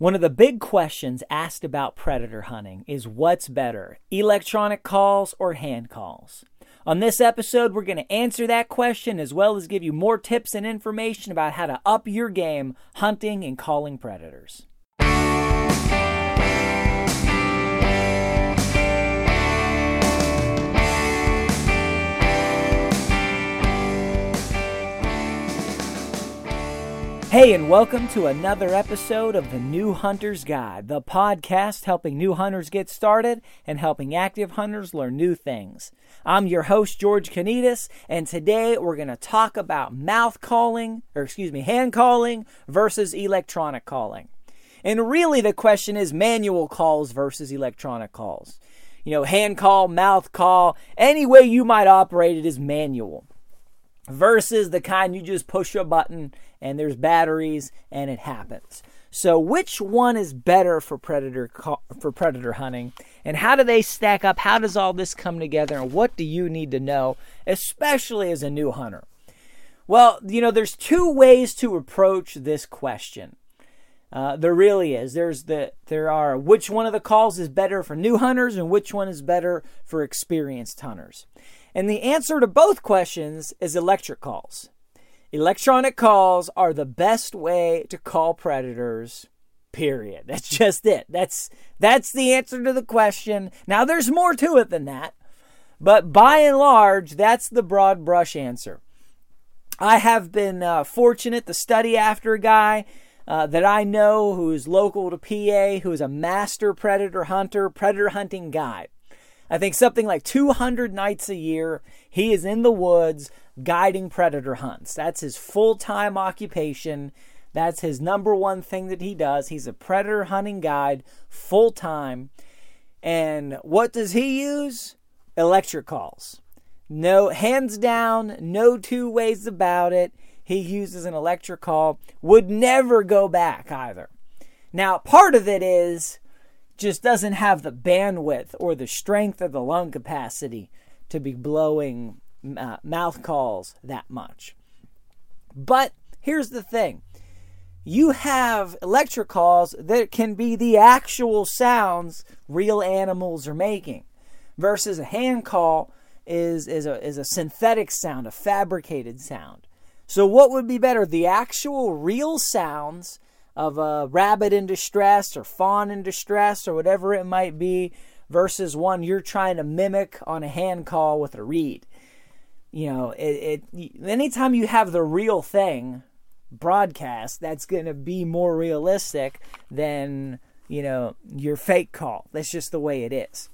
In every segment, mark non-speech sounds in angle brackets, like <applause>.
One of the big questions asked about predator hunting is what's better, electronic calls or hand calls? On this episode, we're going to answer that question as well as give you more tips and information about how to up your game hunting and calling predators. Hey, and welcome to another episode of the New Hunter's Guide, the podcast helping new hunters get started and helping active hunters learn new things. I'm your host, George Konetes, and today we're going to talk about mouth calling, or excuse me, hand calling versus electronic calling. And really, the question is manual calls versus electronic calls. You know, hand call, mouth call, any way you might operate it is manual versus the kind you just push a button and there's batteries and it happens. So which one is better for predator for predator hunting and how do they stack up? How does all this come together and what do you need to know especially as a new hunter? Well, you know, there's two ways to approach this question. Uh, there really is. There's the there are which one of the calls is better for new hunters and which one is better for experienced hunters. And the answer to both questions is electric calls. Electronic calls are the best way to call predators. Period. That's just it. That's that's the answer to the question. Now there's more to it than that. But by and large, that's the broad brush answer. I have been uh, fortunate to study after a guy uh, that I know who is local to PA, who is a master predator hunter, predator hunting guide. I think something like 200 nights a year, he is in the woods guiding predator hunts. That's his full time occupation. That's his number one thing that he does. He's a predator hunting guide full time. And what does he use? Electric calls. No, hands down, no two ways about it. He uses an electric call. Would never go back either. Now, part of it is just doesn't have the bandwidth or the strength of the lung capacity to be blowing uh, mouth calls that much. But here's the thing you have electric calls that can be the actual sounds real animals are making versus a hand call is, is, a, is a synthetic sound, a fabricated sound. So, what would be better? The actual real sounds of a rabbit in distress or fawn in distress or whatever it might be versus one you're trying to mimic on a hand call with a reed. You know, it, it anytime you have the real thing broadcast, that's going to be more realistic than, you know, your fake call. That's just the way it is.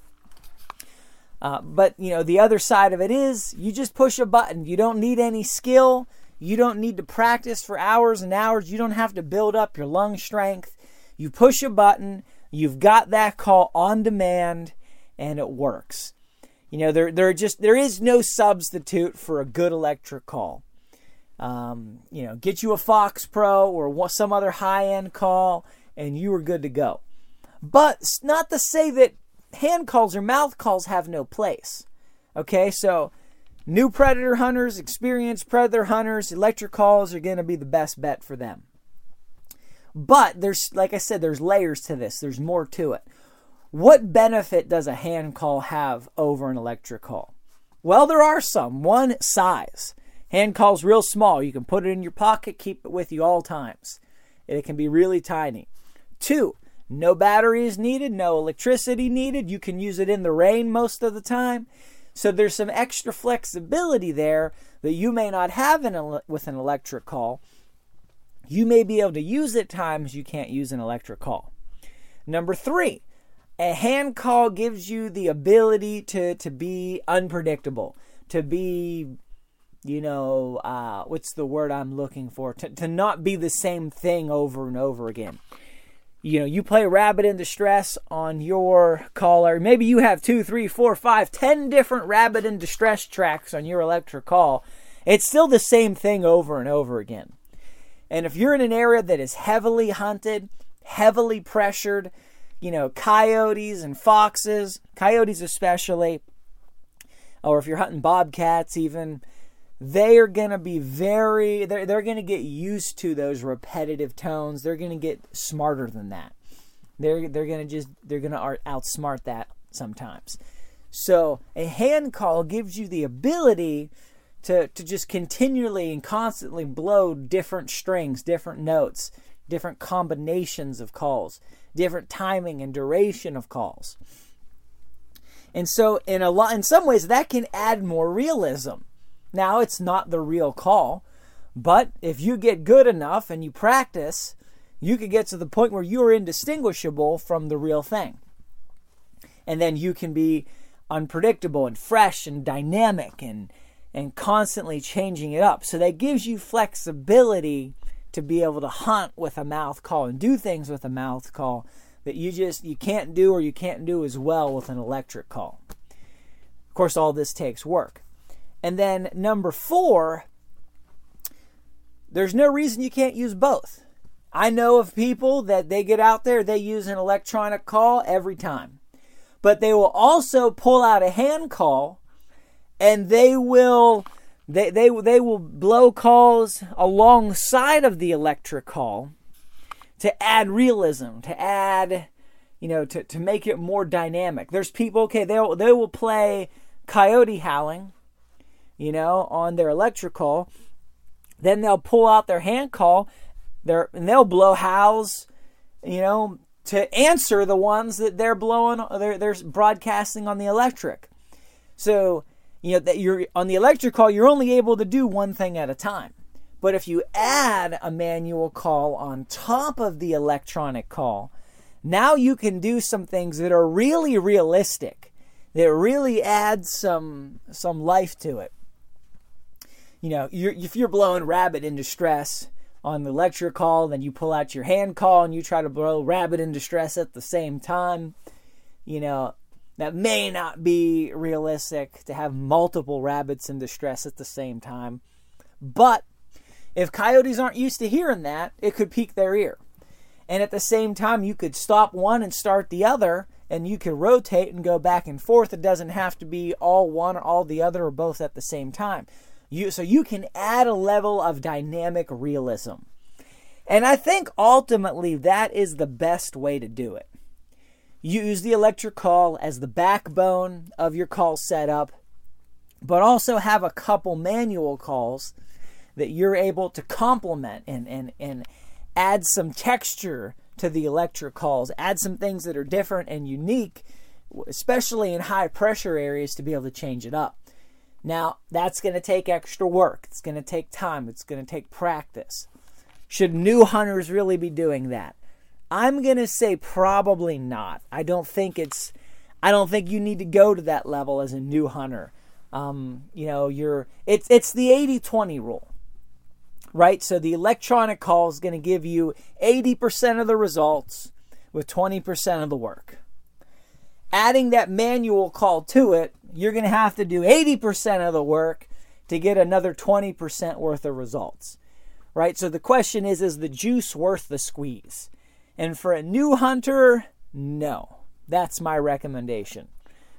Uh, but, you know, the other side of it is you just push a button. You don't need any skill. You don't need to practice for hours and hours. You don't have to build up your lung strength. You push a button, you've got that call on demand, and it works. You know, there, there just there is no substitute for a good electric call. Um, you know, get you a Fox Pro or some other high-end call, and you are good to go. But not to say that hand calls or mouth calls have no place. Okay, so New predator hunters, experienced predator hunters, electric calls are going to be the best bet for them. But there's, like I said, there's layers to this. There's more to it. What benefit does a hand call have over an electric call? Well, there are some. One, size. Hand call's real small. You can put it in your pocket, keep it with you all times. It can be really tiny. Two, no battery is needed, no electricity needed. You can use it in the rain most of the time. So there's some extra flexibility there that you may not have in with an electric call. You may be able to use at times you can't use an electric call. Number three, a hand call gives you the ability to, to be unpredictable, to be, you know, uh, what's the word I'm looking for? To, to not be the same thing over and over again. You know, you play Rabbit in Distress on your caller. Maybe you have two, three, four, five, ten different Rabbit in Distress tracks on your electric call. It's still the same thing over and over again. And if you're in an area that is heavily hunted, heavily pressured, you know, coyotes and foxes, coyotes especially, or if you're hunting bobcats even, they are going to be very they're, they're going to get used to those repetitive tones. They're going to get smarter than that. They're they're going to just they're going to outsmart that sometimes. So a hand call gives you the ability to to just continually and constantly blow different strings different notes different combinations of calls different timing and duration of calls. And so in a lot in some ways that can add more realism now, it's not the real call, but if you get good enough and you practice, you could get to the point where you are indistinguishable from the real thing. And then you can be unpredictable and fresh and dynamic and and constantly changing it up. So that gives you flexibility to be able to hunt with a mouth call and do things with a mouth call that you just you can't do or you can't do as well with an electric call. Of course all this takes work. And then number four, there's no reason you can't use both. I know of people that they get out there, they use an electronic call every time. But they will also pull out a hand call and they will they, they, they will blow calls alongside of the electric call to add realism, to add, you know, to, to make it more dynamic. There's people, okay, they'll, they will play coyote howling you know, on their electric call. Then they'll pull out their hand call, their and they'll blow howls, you know, to answer the ones that they're blowing, they're, they're broadcasting on the electric. So, you know, that you're on the electric call, you're only able to do one thing at a time. But if you add a manual call on top of the electronic call, now you can do some things that are really realistic, that really add some some life to it you know, you're, if you're blowing rabbit in distress on the lecture call, then you pull out your hand call and you try to blow rabbit in distress at the same time. You know, that may not be realistic to have multiple rabbits in distress at the same time. But if coyotes aren't used to hearing that, it could pique their ear. And at the same time, you could stop one and start the other, and you could rotate and go back and forth. It doesn't have to be all one or all the other or both at the same time. You, so you can add a level of dynamic realism. And I think ultimately that is the best way to do it. Use the electric call as the backbone of your call setup, but also have a couple manual calls that you're able to complement and, and, and add some texture to the electric calls, add some things that are different and unique, especially in high pressure areas to be able to change it up. Now, that's going to take extra work. It's going to take time. It's going to take practice. Should new hunters really be doing that? I'm going to say probably not. I don't think it's I don't think you need to go to that level as a new hunter. Um, you know, you're it's it's the 80-20 rule. Right? So the electronic call is going to give you 80% of the results with 20% of the work. Adding that manual call to it you're going to have to do 80% of the work to get another 20% worth of results. Right? So the question is is the juice worth the squeeze? And for a new hunter, no. That's my recommendation.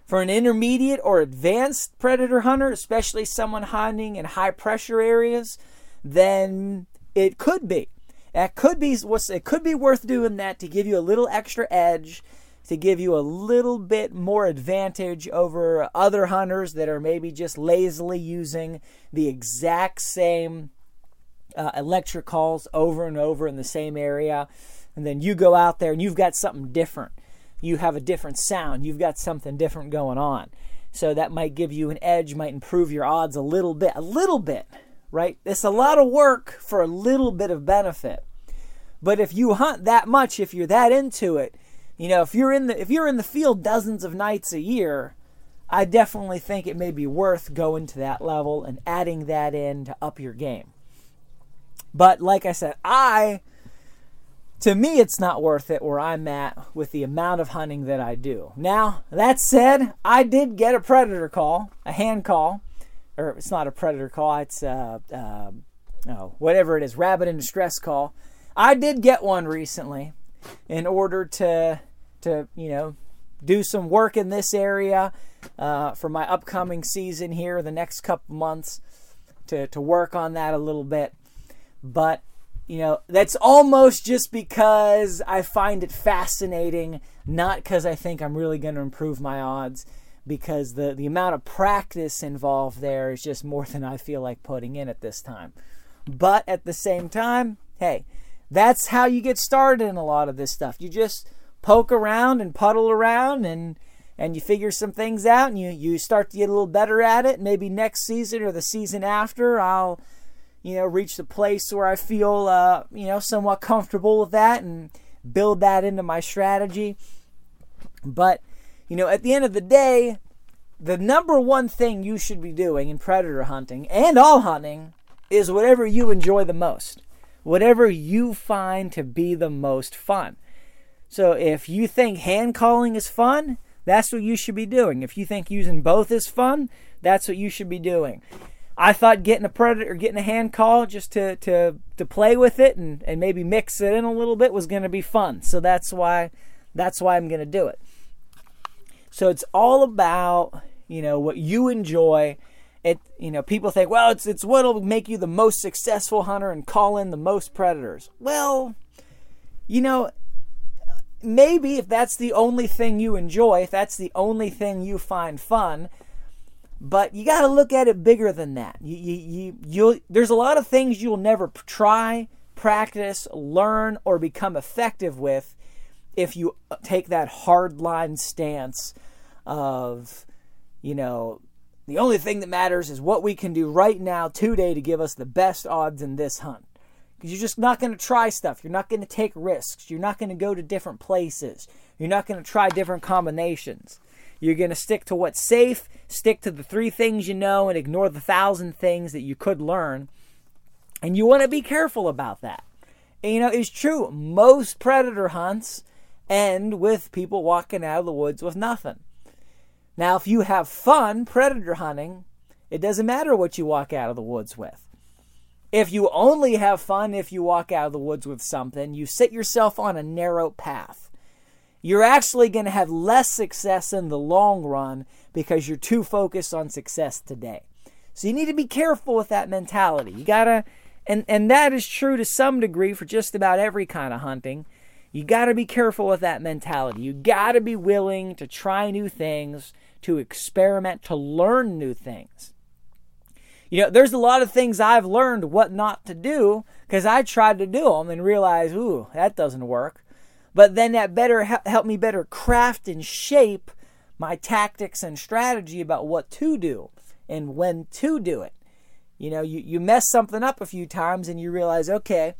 For an intermediate or advanced predator hunter, especially someone hunting in high pressure areas, then it could be. It could be it could be worth doing that to give you a little extra edge to give you a little bit more advantage over other hunters that are maybe just lazily using the exact same uh, electric calls over and over in the same area. And then you go out there and you've got something different. You have a different sound. You've got something different going on. So that might give you an edge, might improve your odds a little bit. A little bit, right? It's a lot of work for a little bit of benefit. But if you hunt that much, if you're that into it, you know, if you're in the if you're in the field dozens of nights a year, I definitely think it may be worth going to that level and adding that in to up your game. But like I said, I to me, it's not worth it where I'm at with the amount of hunting that I do. Now, that said, I did get a predator call, a hand call, or it's not a predator call, it's uh, uh, oh, whatever it is, rabbit in distress call. I did get one recently in order to, to you know, do some work in this area uh, for my upcoming season here, the next couple months, to, to work on that a little bit. But you know, that's almost just because I find it fascinating, not because I think I'm really going to improve my odds, because the, the amount of practice involved there is just more <laughs> than I feel like putting in at this time. But at the same time, hey, that's how you get started in a lot of this stuff. You just poke around and puddle around and and you figure some things out and you, you start to get a little better at it. Maybe next season or the season after, I'll you know, reach the place where I feel, uh, you know, somewhat comfortable with that and build that into my strategy. But, you know, at the end of the day, the number one thing you should be doing in predator hunting and all hunting is whatever you enjoy the most, whatever you find to be the most fun. So if you think hand calling is fun, that's what you should be doing. If you think using both is fun, that's what you should be doing. I thought getting a predator, getting a hand call just to to to play with it and and maybe mix it in a little bit was going to be fun. So that's why that's why I'm going to do it. So it's all about you know what you enjoy. It you know people think well it's it's what'll make you the most successful hunter and call in the most predators. Well, you know maybe if that's the only thing you enjoy, if that's the only thing you find fun but you got to look at it bigger than that. You, you, you, there's a lot of things you'll never try, practice, learn, or become effective with if you uh, take that hard line stance of, you know, the only thing that matters is what we can do right now today to give us the best odds in this hunt. Because you're just not going to try stuff. You're not going to take risks. You're not going to go to different places. You're not going to try different combinations. You're going to stick to what's safe, stick to the three things you know, and ignore the thousand things that you could learn. And you want to be careful about that. And, you know, it's true. Most predator hunts end with people walking out of the woods with nothing. Now, if you have fun predator hunting, it doesn't matter what you walk out of the woods with. If you only have fun if you walk out of the woods with something, you set yourself on a narrow path you're actually going to have less success in the long run because you're too focused on success today. So you need to be careful with that mentality. You got to and and that is true to some degree for just about every kind of hunting. You got to be careful with that mentality. You got to be willing to try new things, to experiment, to learn new things. You know, there's a lot of things I've learned what not to do because I tried to do them and realized, ooh, that doesn't work but then that better help me better craft and shape my tactics and strategy about what to do and when to do it. You know, you, you mess something up a few times and you realize, okay,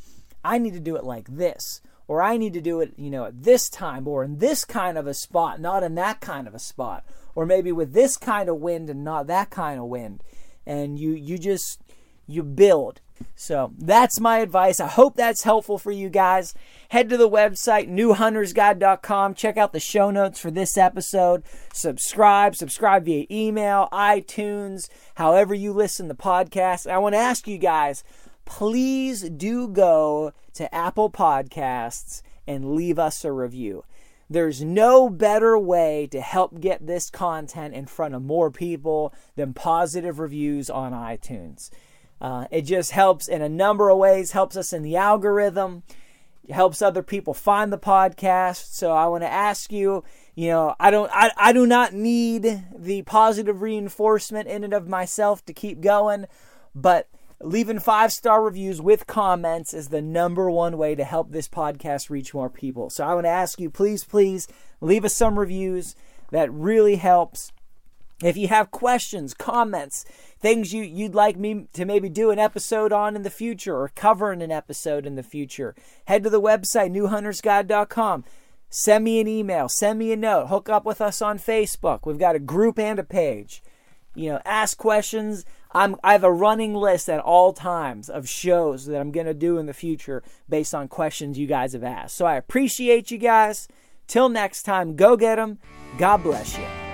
I need to do it like this. Or I need to do it, you know, at this time or in this kind of a spot, not in that kind of a spot. Or maybe with this kind of wind and not that kind of wind. And you you just you build. So that's my advice. I hope that's helpful for you guys. Head to the website, newhuntersguide.com. Check out the show notes for this episode. Subscribe, subscribe via email, iTunes, however you listen to podcasts. I want to ask you guys, please do go to Apple Podcasts and leave us a review. There's no better way to help get this content in front of more people than positive reviews on iTunes. Uh, it just helps in a number of ways, helps us in the algorithm, helps other people find the podcast. So I want to ask you, you know, I don't I, I do not need the positive reinforcement in and of myself to keep going, but leaving five star reviews with comments is the number one way to help this podcast reach more people. So I want to ask you, please, please leave us some reviews. That really helps. If you have questions, comments, things you, you'd like me to maybe do an episode on in the future or cover in an episode in the future, head to the website, newhuntersguide.com. Send me an email, send me a note, hook up with us on Facebook. We've got a group and a page. You know, ask questions. I'm I have a running list at all times of shows that I'm going to do in the future based on questions you guys have asked. So I appreciate you guys. Till next time, go get them. God bless you.